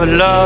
of love.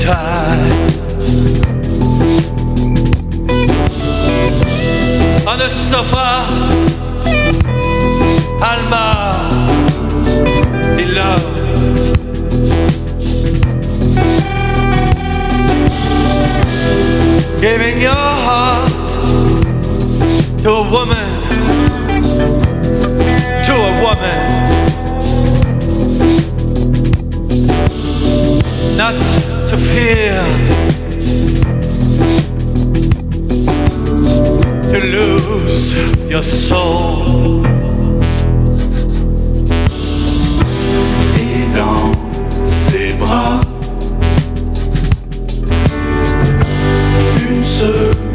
tide On the sofa Alma He loves Giving your heart To a woman To a woman Not fear to lose your soul. Et dans ses bras, une seule.